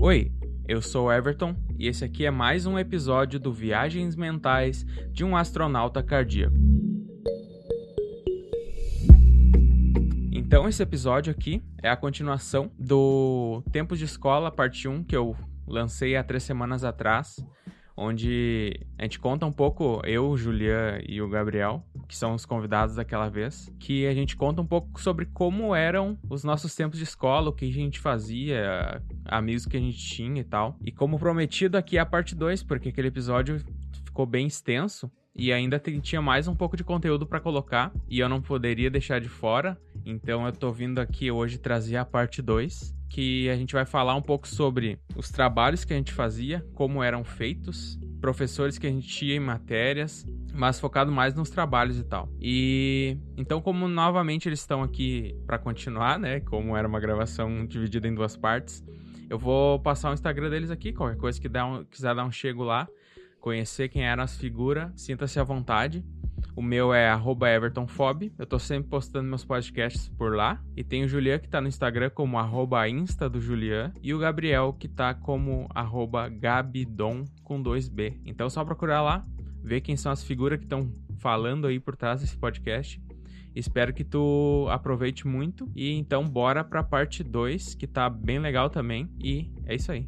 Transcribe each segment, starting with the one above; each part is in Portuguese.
Oi, eu sou Everton e esse aqui é mais um episódio do Viagens Mentais de um Astronauta Cardíaco. Então, esse episódio aqui é a continuação do Tempos de Escola, parte 1, que eu lancei há três semanas atrás, onde a gente conta um pouco, eu, Julian e o Gabriel, que são os convidados daquela vez, que a gente conta um pouco sobre como eram os nossos tempos de escola, o que a gente fazia, amigos que a gente tinha e tal. E como prometido, aqui é a parte 2, porque aquele episódio ficou bem extenso. E ainda tinha mais um pouco de conteúdo para colocar e eu não poderia deixar de fora. Então eu tô vindo aqui hoje trazer a parte 2, que a gente vai falar um pouco sobre os trabalhos que a gente fazia, como eram feitos, professores que a gente tinha em matérias, mas focado mais nos trabalhos e tal. E então, como novamente eles estão aqui para continuar, né? Como era uma gravação dividida em duas partes, eu vou passar o Instagram deles aqui. Qualquer coisa que um, quiser dar um chego lá, conhecer quem eram as figuras, sinta-se à vontade. O meu é evertonfob. Eu tô sempre postando meus podcasts por lá. E tem o Julian que tá no Instagram como arroba insta do Julian. E o Gabriel que tá como arroba gabidon com 2B. Então é só procurar lá, ver quem são as figuras que estão falando aí por trás desse podcast. Espero que tu aproveite muito. E então bora pra parte 2, que tá bem legal também. E é isso aí.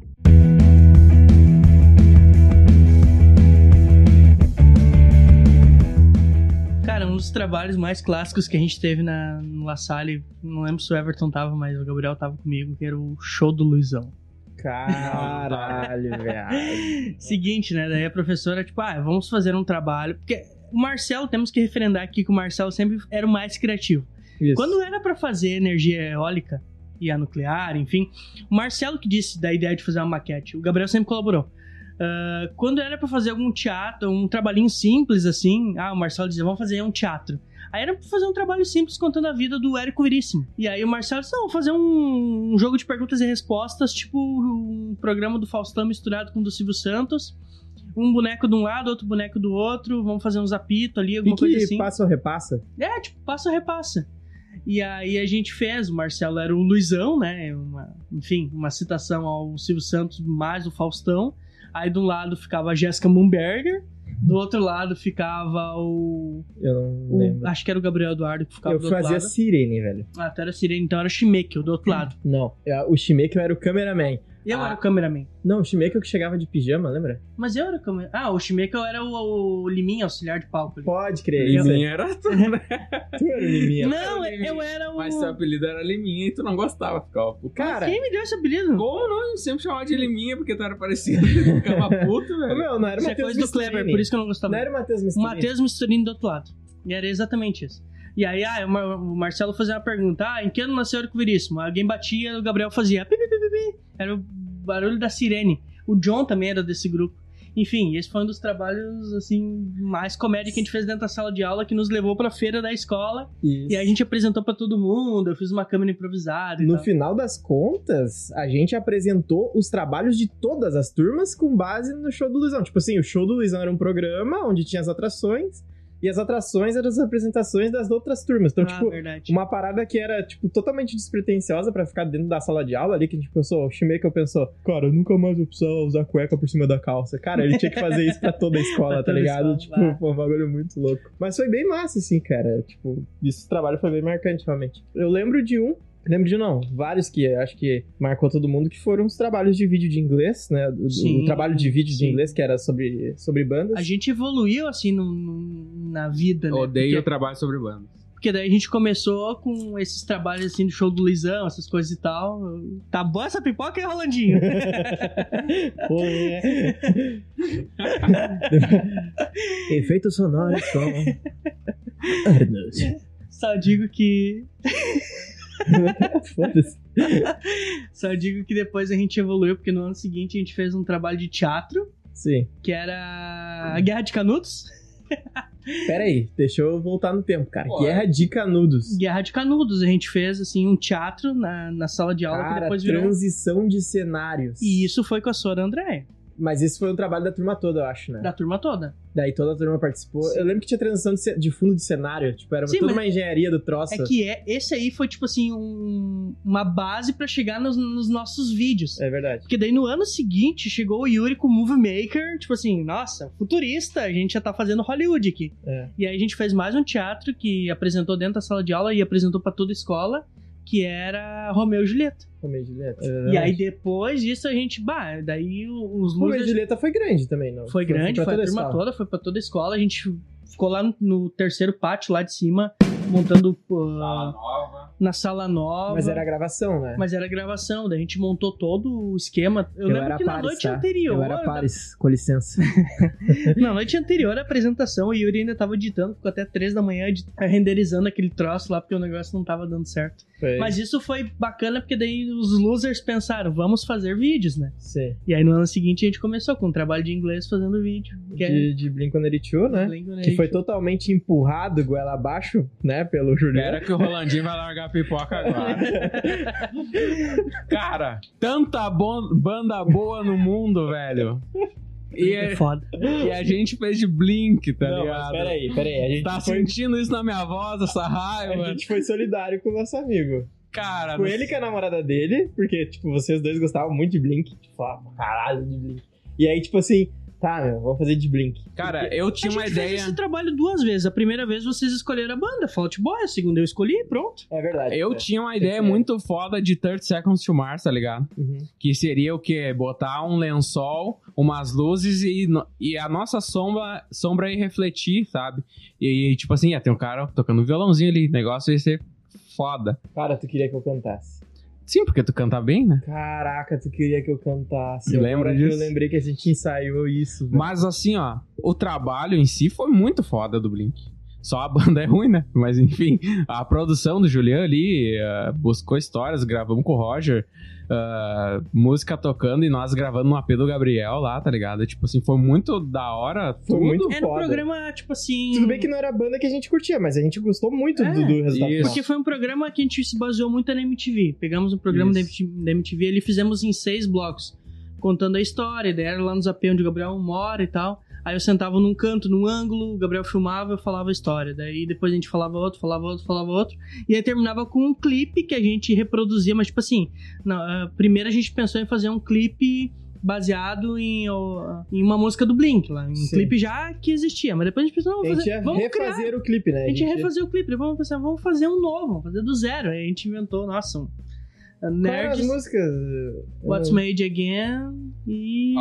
Dos trabalhos mais clássicos que a gente teve na, no La Salle, não lembro se o Everton tava, mas o Gabriel tava comigo, que era o show do Luizão. Caralho, velho. Seguinte, né? Daí a professora, tipo, ah, vamos fazer um trabalho. Porque o Marcelo, temos que referendar aqui que o Marcelo sempre era o mais criativo. Isso. Quando era para fazer energia eólica e a nuclear, enfim, o Marcelo que disse da ideia de fazer uma maquete. O Gabriel sempre colaborou. Uh, quando era para fazer algum teatro, um trabalhinho simples assim, ah, o Marcelo dizia, vamos fazer um teatro. Aí era pra fazer um trabalho simples contando a vida do Érico Veríssimo. E aí o Marcelo disse, não, vamos fazer um, um jogo de perguntas e respostas, tipo um programa do Faustão misturado com o do Silvio Santos. Um boneco de um lado, outro boneco do outro, vamos fazer uns apitos ali, alguma e coisa assim. passa ou repassa? É, tipo, passa ou repassa. E aí a gente fez, o Marcelo era o Luizão, né? Uma, enfim, uma citação ao Silvio Santos mais o Faustão. Aí de um lado ficava a Jéssica Mumberger, do outro lado ficava o, Eu não o- lembro. Acho que era o Gabriel Eduardo que ficava Eu do outro fazia lado. sirene, velho. Ah, tu era Sirene, então era o Shimekel do outro lado. Não, é, o Shimeki era o cameraman. Eu Ah. era o cameraman. Não, o Shimeki que chegava de pijama, lembra? Mas eu era o cameraman. Ah, o Shimekel era o, o Liminha, auxiliar de palco. ali. Pode crer. Liminha era tu, né? Tu era o Liminha. Não, Liminha. eu era o. Mas teu apelido era Liminha e tu não gostava, ficava puto. Cara, Quem me deu esse apelido? Como não? Eu sempre chamava de Liminha porque tu era parecido. Tu ficava puto, velho. meu, não era o Isso é Matheus coisa do Kleber, por isso que eu não gostava. Não era o Matheus O Misturini. Matheus Misturini do outro lado. E era exatamente isso. E aí, ah, o Mar- o Marcelo fazia uma pergunta: ah, em que ano nasceu Eurico Veríssimo? Alguém batia, o Gabriel fazia. Pi, pi, pi, pi, pi. Era o barulho da sirene. O John também era desse grupo. Enfim, esse foi um dos trabalhos, assim, mais comédia que a gente fez dentro da sala de aula, que nos levou pra feira da escola. Isso. E a gente apresentou pra todo mundo, eu fiz uma câmera improvisada e No tal. final das contas, a gente apresentou os trabalhos de todas as turmas com base no show do Luizão. Tipo assim, o show do Luizão era um programa onde tinha as atrações e as atrações eram as apresentações das outras turmas. Então, ah, tipo, verdade. uma parada que era, tipo, totalmente despretensiosa pra ficar dentro da sala de aula ali, que a gente pensou, o Shimekel pensou, cara, eu nunca mais vou precisar usar cueca por cima da calça. Cara, ele tinha que fazer isso pra toda a escola, tá ligado? escola, tipo, foi um bagulho muito louco. Mas foi bem massa, assim, cara. Tipo, esse trabalho foi bem marcante, realmente. Eu lembro de um, Lembro de não, vários que acho que marcou todo mundo, que foram os trabalhos de vídeo de inglês, né? O, Sim, o trabalho de vídeo de sim. inglês, que era sobre, sobre bandas. A gente evoluiu, assim, no- no- na vida, né? Odeio Porque- o trabalho sobre bandas. Porque daí a gente começou com esses trabalhos assim do show do Luizão, essas coisas e tal. Tá boa essa pipoca, hein, Rolandinho? Pô, é. Efeitos sonoros com Arnold. Só digo que. Foda-se. Só digo que depois a gente evoluiu, porque no ano seguinte a gente fez um trabalho de teatro, Sim. que era a Guerra de Canudos. Pera aí, deixa eu voltar no tempo, cara. Bora. Guerra de Canudos. Guerra de Canudos. A gente fez, assim, um teatro na, na sala de aula que Cara, depois virou. transição de cenários. E isso foi com a Sora Andréia. Mas esse foi um trabalho da turma toda, eu acho, né? Da turma toda. Daí toda a turma participou. Sim. Eu lembro que tinha transição de, de fundo de cenário. Tipo, era Sim, toda uma engenharia do troço. É que é, esse aí foi, tipo assim, um- uma base pra chegar nos, nos nossos vídeos. É verdade. Porque daí no ano seguinte chegou o Yuri com o Movie Maker, tipo assim, nossa, futurista, a gente já tá fazendo Hollywood aqui. É. E aí a gente fez mais um teatro que apresentou dentro da sala de aula e apresentou pra toda a escola, que era Romeu e Julieta. Romeu e Julieta. E aí depois disso a gente, bah, daí os Romeu e losers Julieta foi grande também, não? foi grande, pra foi, a toda turma escola. toda, foi pra toda a escola, a gente ficou lá no, no terceiro pátio lá de cima, montando uh, Sala nova. na sala nova. Mas era gravação, né? Mas era gravação, daí a gente montou todo o esquema. Eu, lembro era que na Pares, noite tá? anterior. Eu era Pares, com licença. Na noite anterior à apresentação, o Yuri ainda tava editando, ficou até três da manhã renderizando aquele troço lá, porque o negócio não tava dando certo. Foi. Mas isso foi bacana, porque daí os losers pensaram, vamos fazer vídeos, né? Sim. E aí no ano seguinte a gente começou com um trabalho de inglês fazendo vídeo. Que é De, de Blink-182, né? Que foi totalmente empurrado goela abaixo, né? Pelo Juliano. Espera que o Rolandinho vai largar a pipoca agora. Cara, tanta banda boa no mundo, velho. E, É é- foda. e a gente fez de Blink, tá Não, mas ligado? peraí, peraí. A gente, Tá foi, sentindo isso na minha voz, essa a raiva? gente foi solidário com o nosso amigo. Cara, Com ele e com a namorada dele, porque, tipo, vocês dois gostavam muito de Blink. Tipo, ah, caralho de Blink. E aí, tipo assim, tá, meu, vamos fazer de Blink. cara, eu A tinha gente uma fez ideia. esse trabalho duas vezes. A primeira vez vocês escolheram a banda, Fault Boy. A segunda eu escolhi, pronto. É verdade. Eu é. tinha uma ideia ser. muito foda de 30 Seconds to Mars, tá ligado? Uhum. Que seria o quê? Botar um lençol, umas luzes e, e a nossa sombra, sombra ia refletir, sabe? E, tipo assim, ia ter um cara tocando um violãozinho ali. O negócio ia ser foda. Cara, tu queria que eu cantasse. Sim, porque tu canta bem, né? Caraca, tu queria que eu cantasse. Que disso? Eu lembrei que a gente ensaiou isso. velho. Mas assim, ó, o trabalho em si foi muito foda do Blink. Só a banda é ruim, né? Mas enfim, a produção do Julian ali eh, buscou histórias, gravamos com o Roger, eh, música tocando e nós gravando no AP do Gabriel lá, tá ligado? Tipo assim, foi muito da hora. Foi tudo. muito Era um foda. programa, tipo assim. Tudo bem que não era a banda que a gente curtia, mas a gente gostou muito É, do, do resultado. isso. Porque foi um programa que a gente se baseou muito na MTV. Pegamos um programa da Isso. MTV, da MTV e fizemos em seis blocos, contando a história. Daí era lá no AP onde o Gabriel mora e tal. Aí eu sentava num canto, num ângulo, o Gabriel filmava, eu falava a história. Daí depois a gente falava outro, falava outro, falava outro. E aí terminava com um clipe que a gente reproduzia, mas tipo assim, não, ah, primeiro a gente pensou em fazer um clipe baseado em, em uma música do Blink, lá, um Sim. clipe já que existia. Mas depois a gente pensou, não, A vamos gente fazer, ia vamos criar. refazer o clipe, né? A gente ia refazer o clipe, depois vamos pensar, vamos fazer um novo, vamos fazer do zero. Aí a gente inventou, nossa, um Qual eram Nerds, as músicas? What's Made Again e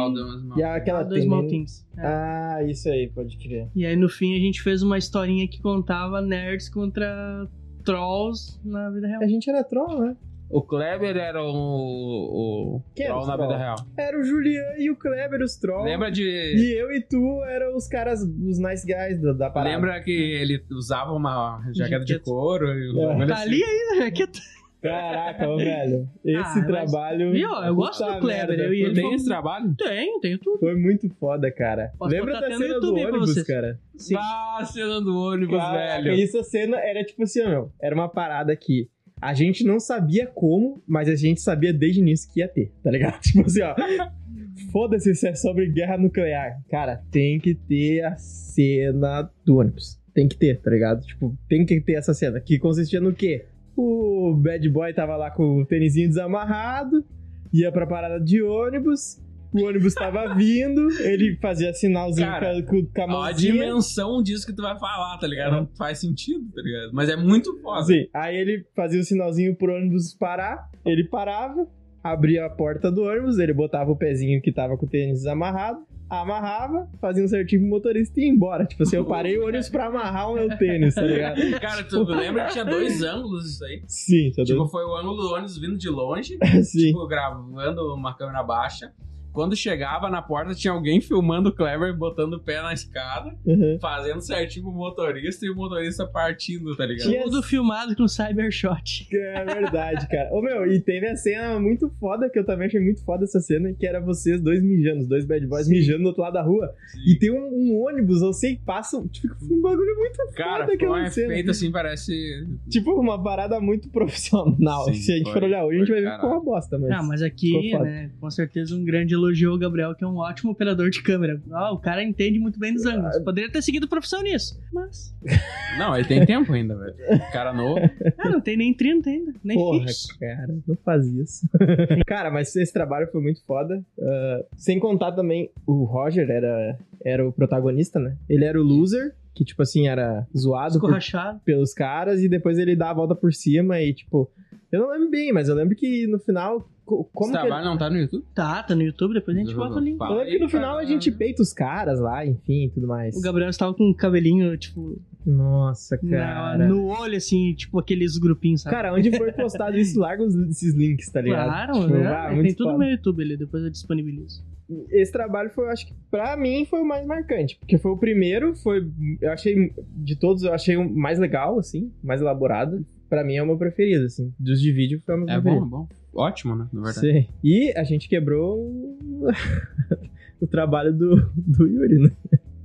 E aquela All Small Things. É. Ah, isso aí, pode crer. E aí no fim a gente fez uma historinha que contava nerds contra trolls na vida real. A gente era troll, né? O Kleber era o, o Quem era troll na troll? vida real. Era o Julian e o Kleber, os trolls. Lembra de. E eu e tu eram os caras, os nice guys da, da parada. Lembra que ele usava uma jaqueta de Jaqueta. couro? E É. Tá assim? ali ainda, é que Caraca, velho. Esse Ah, mas- trabalho. Viu? Eu gosto do Kleber, eu e foi- ele Tem fomos- esse trabalho? Tenho, tenho tudo. Foi muito foda, cara. Posso Lembra da cena do ônibus, cara? Sim. Ah, cena do ônibus, Caraca, velho. Isso a cena era tipo assim, ó, meu. Era uma parada que a gente não sabia como, mas a gente sabia desde o início que ia ter, tá ligado? Tipo assim, ó. Foda-se se é sobre guerra nuclear. Cara, tem que ter a cena do ônibus. Tem que ter, tá ligado? Tipo, tem que ter essa cena. Que consistia no quê? O bad boy tava lá com o tênisinho desamarrado, ia pra parada de ônibus, o ônibus tava vindo, ele fazia sinalzinho Cara, com, com a Ó, a mãozinha. dimensão disso que tu vai falar, tá ligado? Não faz sentido, tá ligado? Mas é muito foda. Sim, aí ele fazia o sinalzinho pro ônibus parar, ele parava, abria a porta do ônibus, ele botava o pezinho que tava com o tênis amarrado, amarrava, fazia um certinho pro motorista e ia embora. Tipo assim, eu parei o ônibus pra amarrar o meu tênis, tá ligado? Cara, tu lembra que tinha dois ângulos isso aí? Sim, tá Tipo, foi o ângulo do ônibus vindo de longe? Sim. tipo, gravando uma câmera baixa. Quando chegava na porta, tinha alguém filmando o Clever, botando o pé na escada, Uhum. fazendo certinho pro motorista e o motorista partindo, tá ligado? Tinha- Tudo filmado com Cybershot. É verdade, cara. Ô meu, e teve a cena muito foda, que eu também achei muito foda essa cena, que era vocês dois mijando, os dois bad boys Sim. mijando do outro lado da rua. Sim. E tem um, um ônibus, eu sei, que passa, tipo, um bagulho muito Cara, foda aquela um cena. efeito assim, parece. Tipo, uma parada muito profissional. Sim, Se a gente foi, for olhar hoje, a gente vai ver que ficou uma bosta, mas... Ah, mas aqui, né, com certeza um grande elogio elogiou o Gabriel, que é um ótimo operador de câmera. Ah, o cara entende muito bem dos ângulos. Poderia ter seguido profissão nisso, mas. Não, ele tem tempo ainda, velho. Cara novo. Ah, não tem nem 30 ainda, nem Porra, fixo. cara, não faz isso. cara, mas esse trabalho foi muito foda. Ah, sem contar também, o Roger era, era o protagonista, né? Ele era o loser, que, tipo assim, era zoado por- pelos caras, e depois ele dá a volta por cima e, tipo... Eu não lembro bem, mas eu lembro que no final... co- Como Esse que trabalho não tá no YouTube? Tá, tá no YouTube, depois a gente bota o link. Fala que no final a gente peita os caras lá, enfim, e tudo mais. O Gabriel estava com um cabelinho, tipo, Nossa, na- cara. no olho, assim, tipo aqueles grupinhos, sabe? Cara, onde for postado isso, larga os- esses links, tá ligado? Claro, Tipo, né? ah, tem tudo foda. no meu YouTube ali, depois eu disponibilizo. Esse trabalho foi, eu acho que, pra mim, foi o mais marcante. Porque foi o primeiro, foi. Eu achei. De todos, eu achei o mais legal, assim, mais elaborado. Pra mim é o meu preferido, assim. Dos de vídeo foi o meu É bom, preferido. é bom. Ótimo, né? Na verdade. Sim. E a gente quebrou o- trabalho do, do Yuri, né?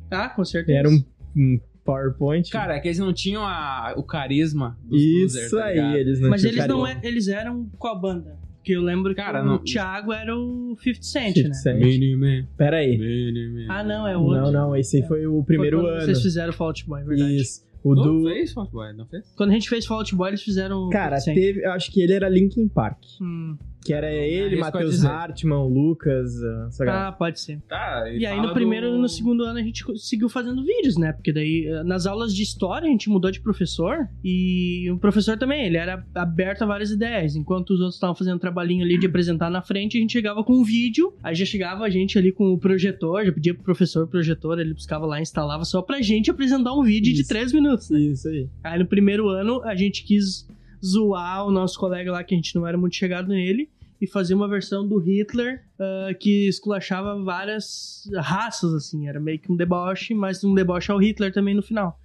Ah, com certeza. Era um, um PowerPoint. Cara, é que eles não tinham a- o carisma dos Isso losers, tá aí, ligado? eles não Mas tinham eles não carisma. é, eles eram qual banda? Porque eu lembro Cara, que o não- Thiago era o 50 Cent, 50 né? Cent. Mini Man, Pera aí. Mini. Ah, não, é outro. Não, não, esse aí foi o primeiro Foi ano. Vocês fizeram Fall Out Boy, é verdade. Isso. O Tu do. fez, Fat Boy, não fez? Quando a gente fez Fall Out Boy, eles fizeram Cara, 50 Cent. teve. Eu acho que ele era Linkin Park. Hum, Que era ele, a Matheus. Hartmann, o Lucas, ah, essa galera. ah, pode ser. Tá, E aí no primeiro e no segundo ano a gente seguiu fazendo vídeos, né? Porque daí eh, nas aulas de história a gente mudou de professor e o professor também, ele era aberto a várias ideias. Enquanto os outros estavam fazendo trabalhinho ali de apresentar na frente, a gente chegava com um vídeo, aí já chegava a gente ali com o projetor, já pedia pro professor o projetor, ele buscava lá, instalava só pra gente apresentar um vídeo de Isso. três minutos, né? Isso aí. Aí no primeiro ano a gente quis zoar o nosso colega lá, que a gente não era muito chegado nele, e fazer uma versão do Hitler ah, que esculachava várias raças, assim. Era meio que um deboche, mas um deboche ao Hitler também no final.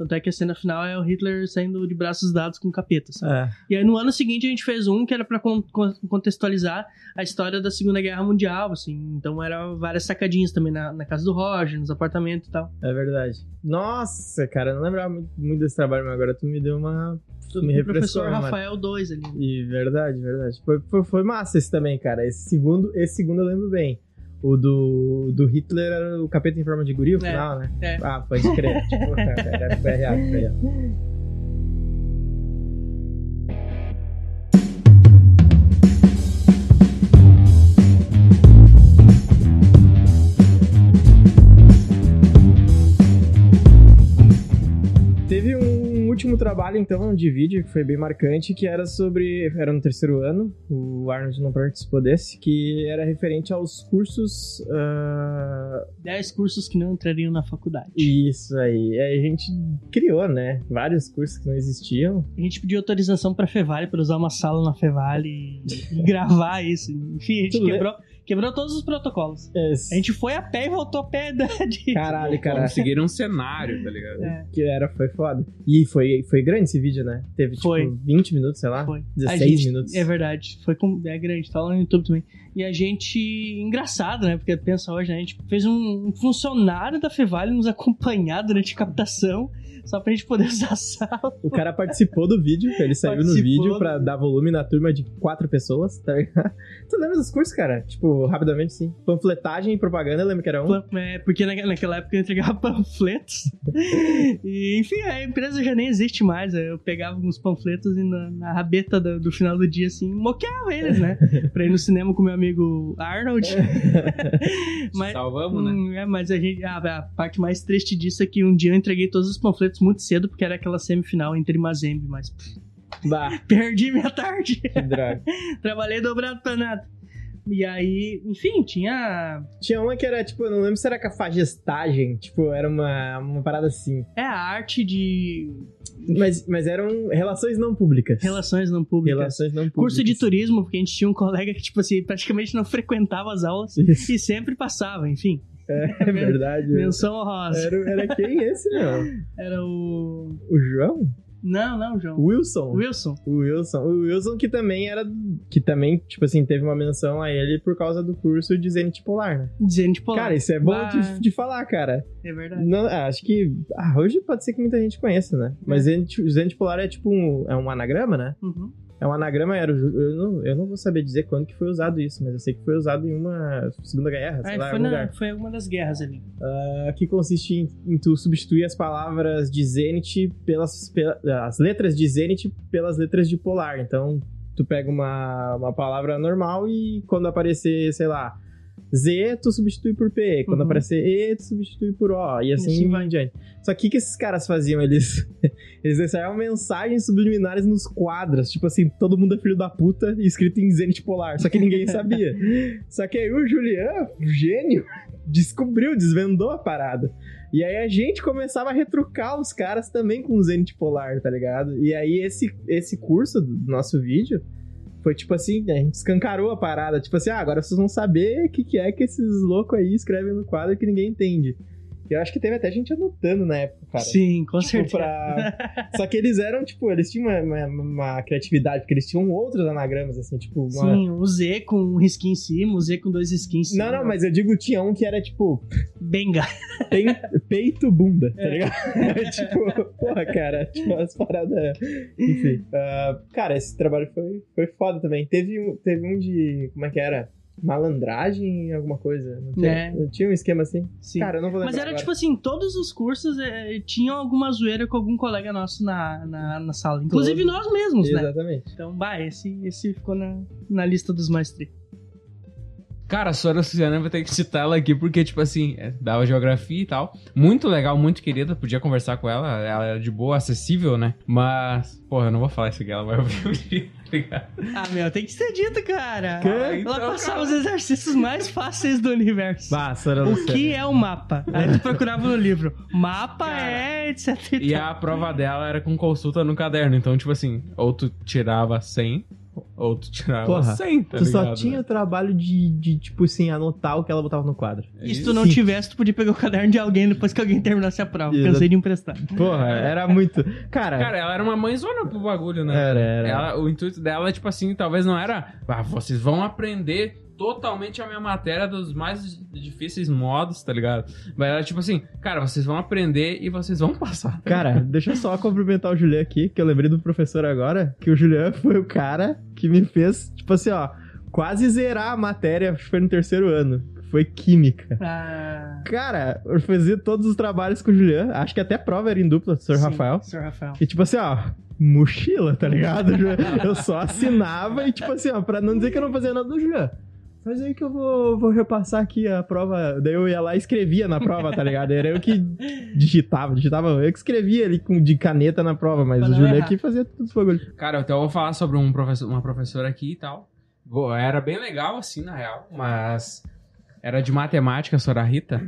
Tanto é que a cena final é o Hitler saindo de braços dados com capeta, sabe? É. E aí no ano seguinte a gente fez um que era con- con- contextualizar a história da Segunda Guerra Mundial, assim. Então era várias sacadinhas também na, na casa do Roger, nos apartamentos e tal. É verdade. Nossa, cara, eu não lembrava muito, muito desse trabalho, mas agora tu me deu uma. Tu me o refrescou. professor. Rafael 2 ali. E verdade, verdade. Foi, foi, foi massa esse também, cara. Esse segundo, esse segundo eu lembro bem. O do, do Hitler era o capeta em forma de guri, o É, final, né? é. Ah, pode crer. tipo, era, foi real, foi real. Teve último trabalho, então, de vídeo que foi bem marcante, que era sobre. Era no terceiro ano, o Arnold não participou desse, que era referente aos cursos. ah, 10 cursos que não entrariam na faculdade. Isso aí. Aí a gente criou, né? Vários cursos que não existiam. A gente pediu autorização pra Fevale pra usar uma sala na Fevale e, e gravar isso. Enfim, a gente quebrou, quebrou todos os protocolos. Esse- A gente foi a pé e voltou a pé da, de... Caralho, cara. Conseguiram um cenário, tá ligado? É, Que era, foi foda. E foi, foi grande esse vídeo, né? Teve tipo Foi. 20 minutos, sei lá. foi. 16 A gente- minutos. É verdade. Foi com, é grande, tá lá no YouTube também. E a gente. Engraçado, né? Porque pensa hoje, né? A gente fez um, um funcionário da Fevale nos acompanhar durante a captação, só pra gente poder usar a sala. O cara participou do vídeo, ele saiu no Participou vídeo do- pra dar volume na turma de quatro pessoas, tá ligado? Tu lembra dos cursos, cara? Tipo, rapidamente sim. Panfletagem e propaganda, eu lembro que era um. É, porque na- naquela época eu entregava panfletos. e, enfim, a empresa já nem existe mais. Eu pegava uns panfletos e na, na rabeta do, do final do dia, assim, moqueava eles, né? pra ir no cinema com meu amigo Arnold. mas, Salvamos, né? hum, é, mas a gente. A, a parte mais triste disso é que um dia eu entreguei todos os panfletos muito cedo, porque era aquela semifinal entre Mazembe, mas Bah, perdi minha tarde. que droga. Trabalhei dobrado pra nada. E aí, enfim, tinha. Tinha uma que era, tipo, não lembro se era cafagestagem, tipo, era uma, uma parada assim. É a arte de Mas, mas eram relações não públicas. relações não públicas. Relações não públicas. Curso de turismo, porque a gente tinha um colega que, tipo assim, praticamente não frequentava as aulas Isso, e sempre passava, enfim. É verdade. Menção honrosa. Era, era quem esse, não? Era o. O João? Não, não, João. O Wilson. Wilson. O Wilson. O Wilson que também era. Que também, tipo assim, teve uma menção a ele por causa do curso de Zenit Polar, né? Dizendo, tipo, Cara, isso é bom Ah. de, de falar, cara. é verdade. Não, ah, acho que. Ah, hoje pode ser que muita gente conheça, né? Mas Zenit, Zenit Polar é tipo um. É um anagrama, né? Uhum. É um anagrama, era eu não, eu não vou saber dizer quando que foi usado isso, mas eu sei que foi usado em uma Segunda Guerra, sei Aí lá, foi, na, foi uma das guerras ali. Ah, que consiste em, em tu substituir as palavras de Zenit pelas, pela- as letras de Zenit pelas letras de Polar. Então, tu pega uma, uma palavra normal e quando aparecer, sei lá, Z, tu substitui por P. Quando Uhum. aparecer E, tu substitui por O. E assim, assim vai em diante. Só que o que esses caras faziam? Eles, eles deixavam mensagens subliminares nos quadros. Tipo assim, todo mundo é filho da puta e escrito em Zenit Polar. Só que ninguém sabia. Só que aí o Julian, o gênio, descobriu, desvendou a parada. E aí a gente começava a retrucar os caras também com o Zenit Polar, tá ligado? E aí esse, esse curso do nosso vídeo foi tipo assim, a gente escancarou a parada. Tipo assim, ah, agora vocês vão saber o que, que é que esses loucos aí escrevem no quadro que ninguém entende. Eu acho que teve até gente anotando na época, cara. Sim, com Tipo, certeza. pra- Só que eles eram, tipo, eles tinham uma, uma- uma criatividade, porque eles tinham outros anagramas, assim, tipo, uma... Sim, o Z com um risquinho em cima, o Z com dois risquinhos em cima. Não, não, mas eu digo, tinha um que era, tipo, Benga. Tem peito bunda, tá É. ligado? tipo, porra, cara, tipo, umas paradas. Enfim. ah, cara, esse trabalho foi, foi foda também. Teve teve um de. Como é que era? Malandragem, alguma coisa. Não tinha, É. não tinha um esquema assim? Sim. Cara, eu não vou lembrar. Mas era agora. tipo assim, todos os cursos eh, tinham alguma zoeira com algum colega nosso na, na, na sala. Inclusive Todos. nós mesmos, né? Exatamente. Então, bah, esse, esse ficou na, na lista dos mais tri. Cara, a Sora Luciana eu vou ter que citar ela aqui, porque, tipo assim, é, dava geografia e tal. Muito legal, muito querida, podia conversar com ela, ela era de boa, acessível, né? Mas, porra, eu não vou falar isso aqui, ela vai ouvir Ah, meu, tem que ser dito, cara. Que? Ela Então, passava cara. os exercícios mais fáceis do universo. O que é o mapa? Aí tu procurava no livro. Mapa Cara, é, etc. E E a prova dela era com consulta no caderno, então, tipo assim, ou tu tirava 100, ou tu tirava Porra, 100, tá Tu só ligado, tinha né? o trabalho de, de, tipo assim, anotar o que ela botava no quadro. E se tu não Sim. tivesse, tu podia pegar o caderno de alguém depois que alguém terminasse a prova. Exato. Cansei de emprestar. Porra, era muito. Cara, Cara, ela era uma mãezona pro bagulho, né? era, era. Ela- o intuito dela, tipo assim, talvez não era. Ah, vocês vão aprender totalmente a minha matéria dos mais difíceis modos, tá ligado? Mas era tipo assim, cara, vocês vão aprender e vocês vão passar. Cara, deixa eu só cumprimentar o Julian aqui, que eu lembrei do professor agora, que o Julian foi o cara que me fez, tipo assim, ó, quase zerar a matéria, acho que foi no terceiro ano. Foi química. Ah, Cara, eu fazia todos os trabalhos com o Julian, acho que até prova era em dupla, do Sr. Rafael. Sr. Rafael. E tipo assim, ó, mochila, tá ligado? Eu só assinava e tipo assim, ó, pra não dizer que eu não fazia nada do Julian. Faz aí que eu vou, vou repassar aqui a prova. Daí eu ia lá e escrevia na prova, tá ligado? Era eu que digitava, digitava. Eu que escrevia ali com, de caneta na prova, mas o não Julian errar. aqui fazia tudo os bagulho. Cara, então eu vou falar sobre um professor, uma professora aqui e tal. Bo- Era bem legal, assim, na real, mas era de matemática, a Sora Rita.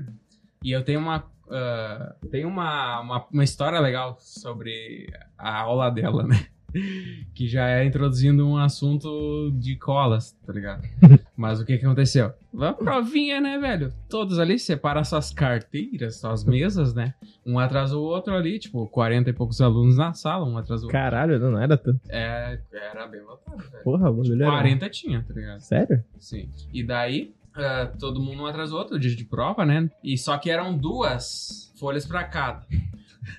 E eu tenho uma. ah, tenho uma, uma, uma história legal sobre a aula dela, né? Que já é introduzindo um assunto de colas, tá ligado? Mas o que que aconteceu? A provinha, né, velho? Todos ali separam suas carteiras, suas mesas, né? Um atrás do outro ali, tipo, 40 e poucos alunos na sala, um atrás do outro. Caralho, não, era tanto. É, era bem lotado, velho. Porra, o era... 40 tinha, tá ligado? Sério? Sim. E daí, ah, todo mundo um atrás do outro, dia de prova, né? E só que eram duas folhas pra cada.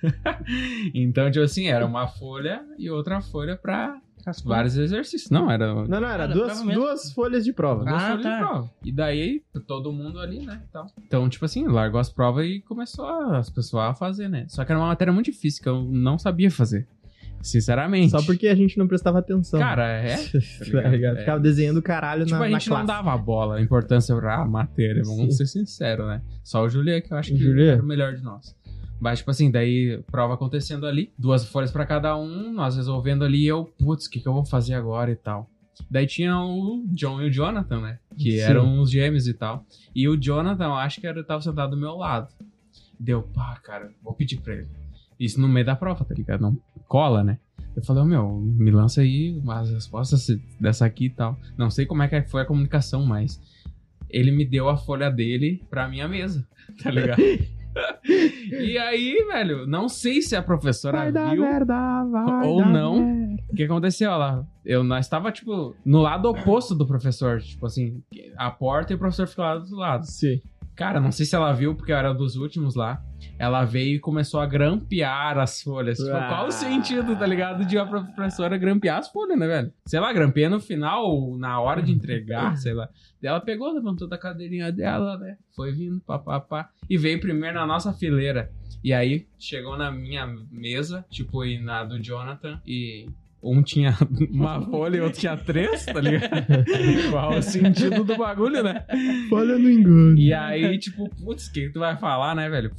então, tipo assim, era uma folha e outra folha pra vários exercícios. Não, era duas Não, não, era Era duas, duas folhas de prova. Ah, folhas tá. de prova. E daí, todo mundo ali, né? e tal. Então, tipo assim, largou as provas e começou a- as pessoas a fazer, né? Só que era uma matéria muito difícil que eu não sabia fazer. Sinceramente. Só porque a gente não prestava atenção. Cara, é. tá ligado? É. Ficava desenhando caralho Tipo, na, a na gente não classe. dava bola, a importância pra matéria, vamos Sim. ser sinceros, né? Só o Julian, que eu acho O que Julian? era o melhor de nós. Mas, tipo assim, daí prova acontecendo ali, duas folhas pra cada um, nós resolvendo ali, eu, putz, o que, que eu vou fazer agora e tal. Daí tinha o John e o Jonathan, né? Que Sim. eram os gêmeos e tal. E o Jonathan, eu acho que era, tava sentado do meu lado. Deu, pá, cara, vou pedir pra ele. Isso no meio da prova, tá ligado? Não cola, né? Eu falei, ô meu, me lança aí umas respostas dessa aqui e tal. Não sei como é que foi a comunicação, mas ele me deu a folha dele pra minha mesa, tá ligado? e aí, velho, não sei se a professora Vai dar viu merda, vai ou dar não. merda. o que aconteceu lá. Eu nós estava tipo no lado oposto do professor, tipo assim, a porta e o professor ficou lá do outro lado. Sim. Cara, não sei se ela viu porque eu era dos últimos lá. Ela veio e começou a grampear as folhas. Tipo, Ah. qual o sentido, tá ligado, de uma professora grampear as folhas, né, velho? Sei lá, grampeia no final, na hora de entregar, sei lá. Ela pegou, levantou da cadeirinha dela, né? Foi vindo, papapá. E veio primeiro na nossa fileira. E aí, chegou na minha mesa, tipo, e na do Jonathan, e um tinha uma folha e outro tinha três, tá ligado? Qual o sentido do bagulho, né? Olha no engano. E aí, tipo, putz, o que, que tu vai falar, né, velho?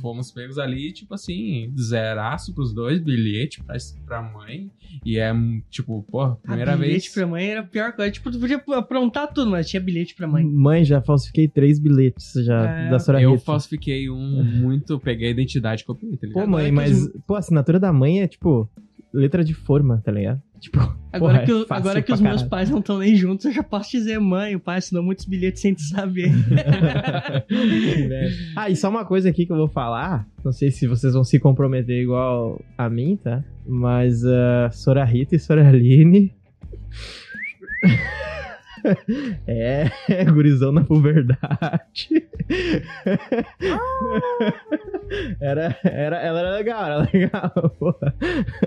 Fomos pegos ali, tipo assim, zeraço pros dois, bilhete pra, pra mãe. E é, tipo, porra, primeira bilhete vez. pra mãe era a pior coisa. Tipo, tu podia aprontar tudo, mas tinha bilhete pra mãe. Mãe, já falsifiquei três bilhetes já É, da senhora Eu Rita. falsifiquei um muito, peguei a identidade e copiei, tá ligado? Pô, mãe, mas, pô, a assinatura da mãe é tipo letra de forma, tá ligado? Tipo, Agora porra, que, é o- fácil agora que os meus caralho. pais não estão nem juntos, eu já posso dizer, mãe, o pai assinou muitos bilhetes sem tu saber. ah, e só uma coisa aqui que eu vou falar. Não sei se vocês vão se comprometer igual a mim, tá? Mas uh, Sora Rita e Sora Aline. é, gurizão na puberdade. era, era, ela era legal, era legal. porra.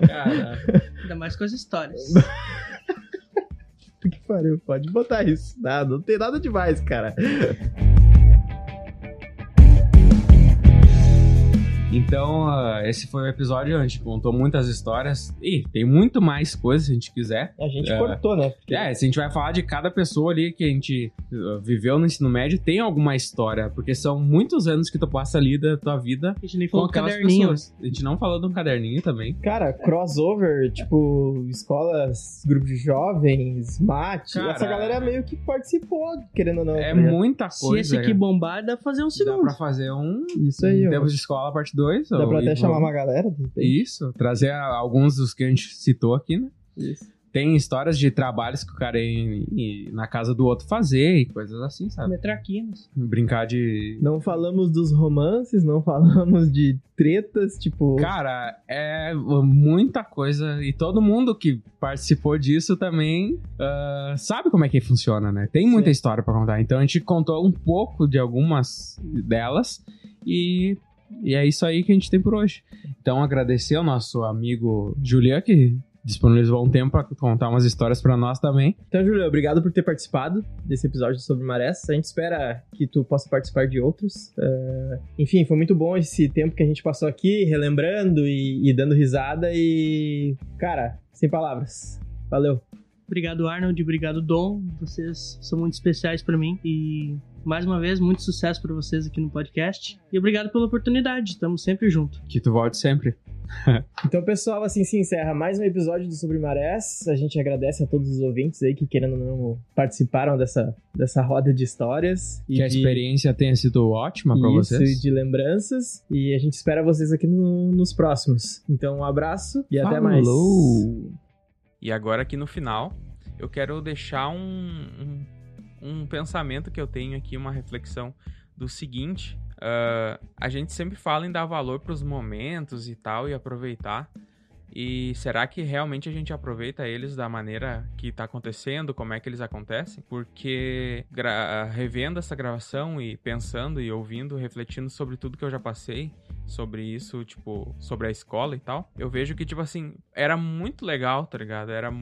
Cara, Ainda mais com as histórias. Que pariu, pode botar isso. Não, não tem nada demais, cara. Então, ah, esse foi o episódio a gente contou muitas histórias. E tem muito mais coisas se a gente quiser. A gente É. cortou, né? Porque- É, se a gente vai falar de cada pessoa ali que a gente uh, viveu no ensino médio, tem alguma história, porque são muitos anos que tu passa ali da tua vida A gente nem com falou do aquelas caderninho. pessoas. A gente não falou de um caderninho também. Cara, crossover, tipo, escolas, grupos de jovens, mate. Cara, essa galera meio que participou, querendo ou não. É tá muita Se coisa. esse aqui cara. bombar, dá pra fazer um Dá segundo. pra fazer um Isso aí, ó. Tempos de Escola, parte 2. Dá pra até chamar uma galera. de repente. Isso, trazer alguns dos que a gente citou aqui, né? Isso. Tem histórias de trabalhos que o cara ia na casa do outro fazer e coisas assim, sabe? Metraquinas. Brincar de. Não falamos dos romances, não falamos de tretas, tipo. Cara, é muita coisa. E todo mundo que participou disso também ah, sabe como é que funciona, né? Tem muita Sim. história pra contar. Então a gente contou um pouco de algumas delas. E, e é isso aí que a gente tem por hoje. Então agradecer ao nosso amigo Julian, que disponibilizou um tempo pra contar umas histórias pra nós também. Então, Júlio, obrigado por ter participado desse episódio sobre marés. A gente espera que tu possa participar de outros. É, Enfim, foi muito bom esse tempo que a gente passou aqui, relembrando e, e dando risada. E, cara, sem palavras. Valeu. Obrigado, Arnold. Obrigado, Dom. Vocês são muito especiais pra mim. E, mais uma vez, muito sucesso pra vocês aqui no podcast. E obrigado pela oportunidade. Estamos sempre juntos. Que tu volte sempre. Então, pessoal, assim se encerra mais um episódio do Sobre Marés. A gente agradece a todos os ouvintes aí que, querendo ou não, participaram dessa, dessa roda de histórias. E que a de- experiência tenha sido ótima pra Isso, vocês. e de lembranças. E a gente espera vocês aqui no- nos próximos. Então, um abraço e até mais. Falou! E agora aqui no final, eu quero deixar um, um, um pensamento que eu tenho aqui, uma reflexão do seguinte. ah, a gente sempre fala em dar valor para os momentos e tal, e aproveitar. E será que realmente a gente aproveita eles da maneira que tá acontecendo, como é que eles acontecem? Porque revendo essa gravação e pensando e ouvindo, refletindo sobre tudo que eu já passei, sobre isso, tipo, sobre a escola e tal, eu vejo que, tipo assim, era muito legal, tá ligado? Era,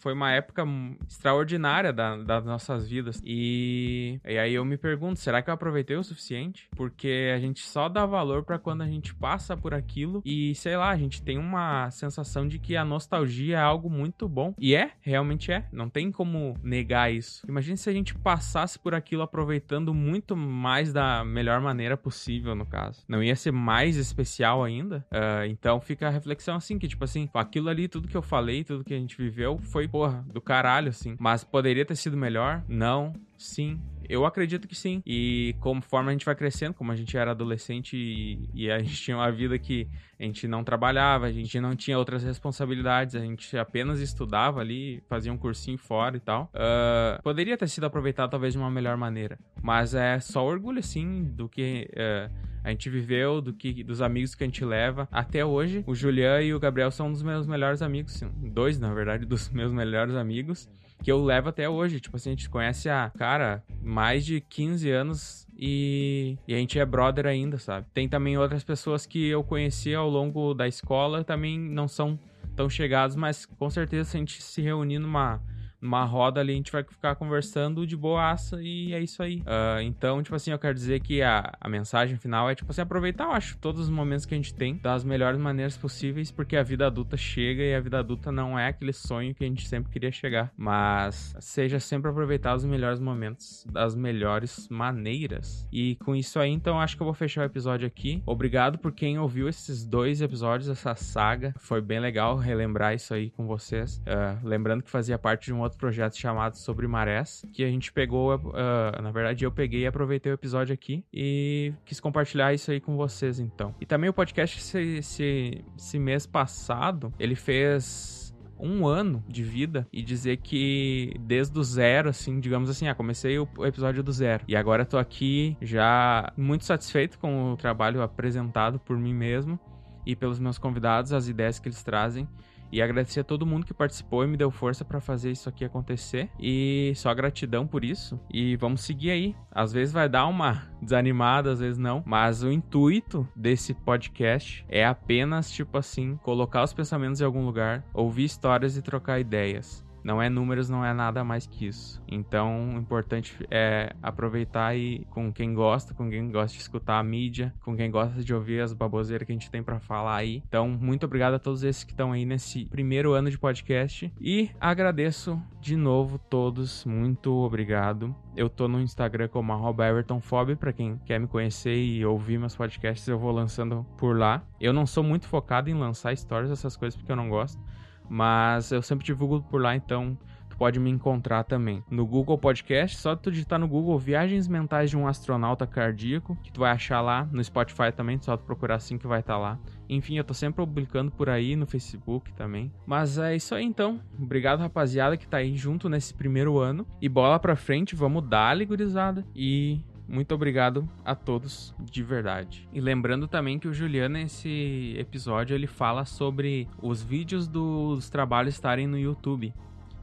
foi uma época extraordinária da- das nossas vidas. E, e aí eu me pergunto, será que eu aproveitei o suficiente? Porque a gente só dá valor pra quando a gente passa por aquilo e, sei lá, a gente tem uma sensação de que a nostalgia é algo muito bom. E é, realmente é. Não tem como negar isso. Imagina se a gente passasse por aquilo aproveitando muito mais da melhor maneira possível, no caso. Não ia ser mais especial ainda? Ah, então fica a reflexão assim, que tipo assim, aquilo ali, tudo que eu falei, tudo que a gente viveu, foi, porra, do caralho, assim. Mas poderia ter sido melhor? Não. Sim. Eu acredito que sim. E conforme a gente vai crescendo, como a gente era adolescente e, e a gente tinha uma vida que a gente não trabalhava, a gente não tinha outras responsabilidades, a gente apenas estudava ali, fazia um cursinho fora e tal. Ah, poderia ter sido aproveitado talvez de uma melhor maneira. Mas é só orgulho, assim, do que eh, a gente viveu, do que, dos amigos que a gente leva. Até hoje, o Julian e o Gabriel são um dos meus melhores amigos. sim. Dois, na verdade, dos meus melhores amigos. Que eu levo até hoje. Tipo assim, a gente conhece a cara mais de 15 anos e, e, a gente é brother ainda, sabe? Tem também outras pessoas que eu conheci ao longo da escola também não são tão chegados, mas com certeza se a gente se reunir numa numa roda ali, a gente vai ficar conversando de boaça e é isso aí. Uh, então, tipo assim, eu quero dizer que a, a mensagem final é, tipo assim, aproveitar, eu acho, todos os momentos que a gente tem das melhores maneiras possíveis, porque a vida adulta chega e a vida adulta não é aquele sonho que a gente sempre queria chegar, mas seja sempre aproveitar os melhores momentos das melhores maneiras. E com isso aí, então, acho que eu vou fechar o episódio aqui. Obrigado por quem ouviu esses dois episódios, essa saga. Foi bem legal relembrar isso aí com vocês. Uh, lembrando que fazia parte de um outro projeto chamado Sobre Marés, que a gente pegou, uh, na verdade eu peguei e aproveitei o episódio aqui e quis compartilhar isso aí com vocês então. E também o podcast esse, esse, esse mês passado, ele fez um ano de vida e dizer que desde o zero, assim, digamos assim, ah, comecei o episódio do zero e agora tô aqui já muito satisfeito com o trabalho apresentado por mim mesmo e pelos meus convidados, as ideias que eles trazem e agradecer a todo mundo que participou e me deu força para fazer isso aqui acontecer. E só gratidão por isso. E vamos seguir aí. Às vezes vai dar uma desanimada, às vezes não. Mas o intuito desse podcast é apenas, tipo assim, colocar os pensamentos em algum lugar, ouvir histórias e trocar ideias. Não é números, não é nada mais que isso. Então, o importante é aproveitar e com quem gosta, com quem gosta de escutar a mídia, com quem gosta de ouvir as baboseiras que a gente tem para falar aí. Então, muito obrigado a todos esses que estão aí nesse primeiro ano de podcast e agradeço de novo todos, muito obrigado. Eu tô no Instagram como EvertonFob, para quem quer me conhecer e ouvir meus podcasts, eu vou lançando por lá. Eu não sou muito focado em lançar stories, essas coisas, porque eu não gosto. Mas eu sempre divulgo por lá, então tu pode me encontrar também. No Google Podcast, só tu digitar no Google Viagens Mentais de um Astronauta Cardíaco, que tu vai achar lá. No Spotify também, só tu procurar assim que vai estar tá lá. Enfim, eu tô sempre publicando por aí no Facebook também. Mas é isso aí então. Obrigado, rapaziada, que tá aí junto nesse primeiro ano. E bola pra frente, vamos dar gurizada. E muito obrigado a todos de verdade. E lembrando também que o Juliano nesse episódio ele fala sobre os vídeos dos trabalhos estarem no YouTube.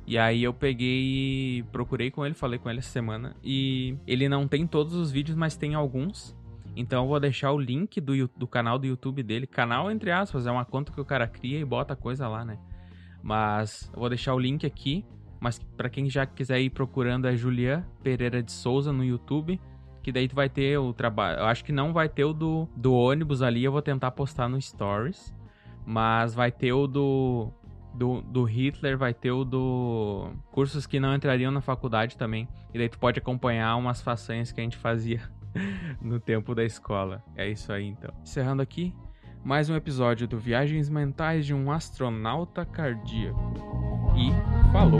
E aí eu peguei procurei com ele, falei com ele essa semana e ele não tem todos os vídeos, mas tem alguns. Então eu vou deixar o link do, do canal do YouTube dele, canal entre aspas, é uma conta que o cara cria e bota coisa lá, né? Mas eu vou deixar o link aqui, mas para quem já quiser ir procurando é Julian Pereira de Souza no YouTube que daí tu vai ter o trabalho. Eu acho que não vai ter o do, do ônibus ali, eu vou tentar postar no Stories. Mas vai ter o do, do, do Hitler, vai ter o do cursos que não entrariam na faculdade também. E daí tu pode acompanhar umas façanhas que a gente fazia no tempo da escola. É isso aí então. Encerrando aqui, mais um episódio do Viagens Mentais de um Astronauta Cardíaco. E falou!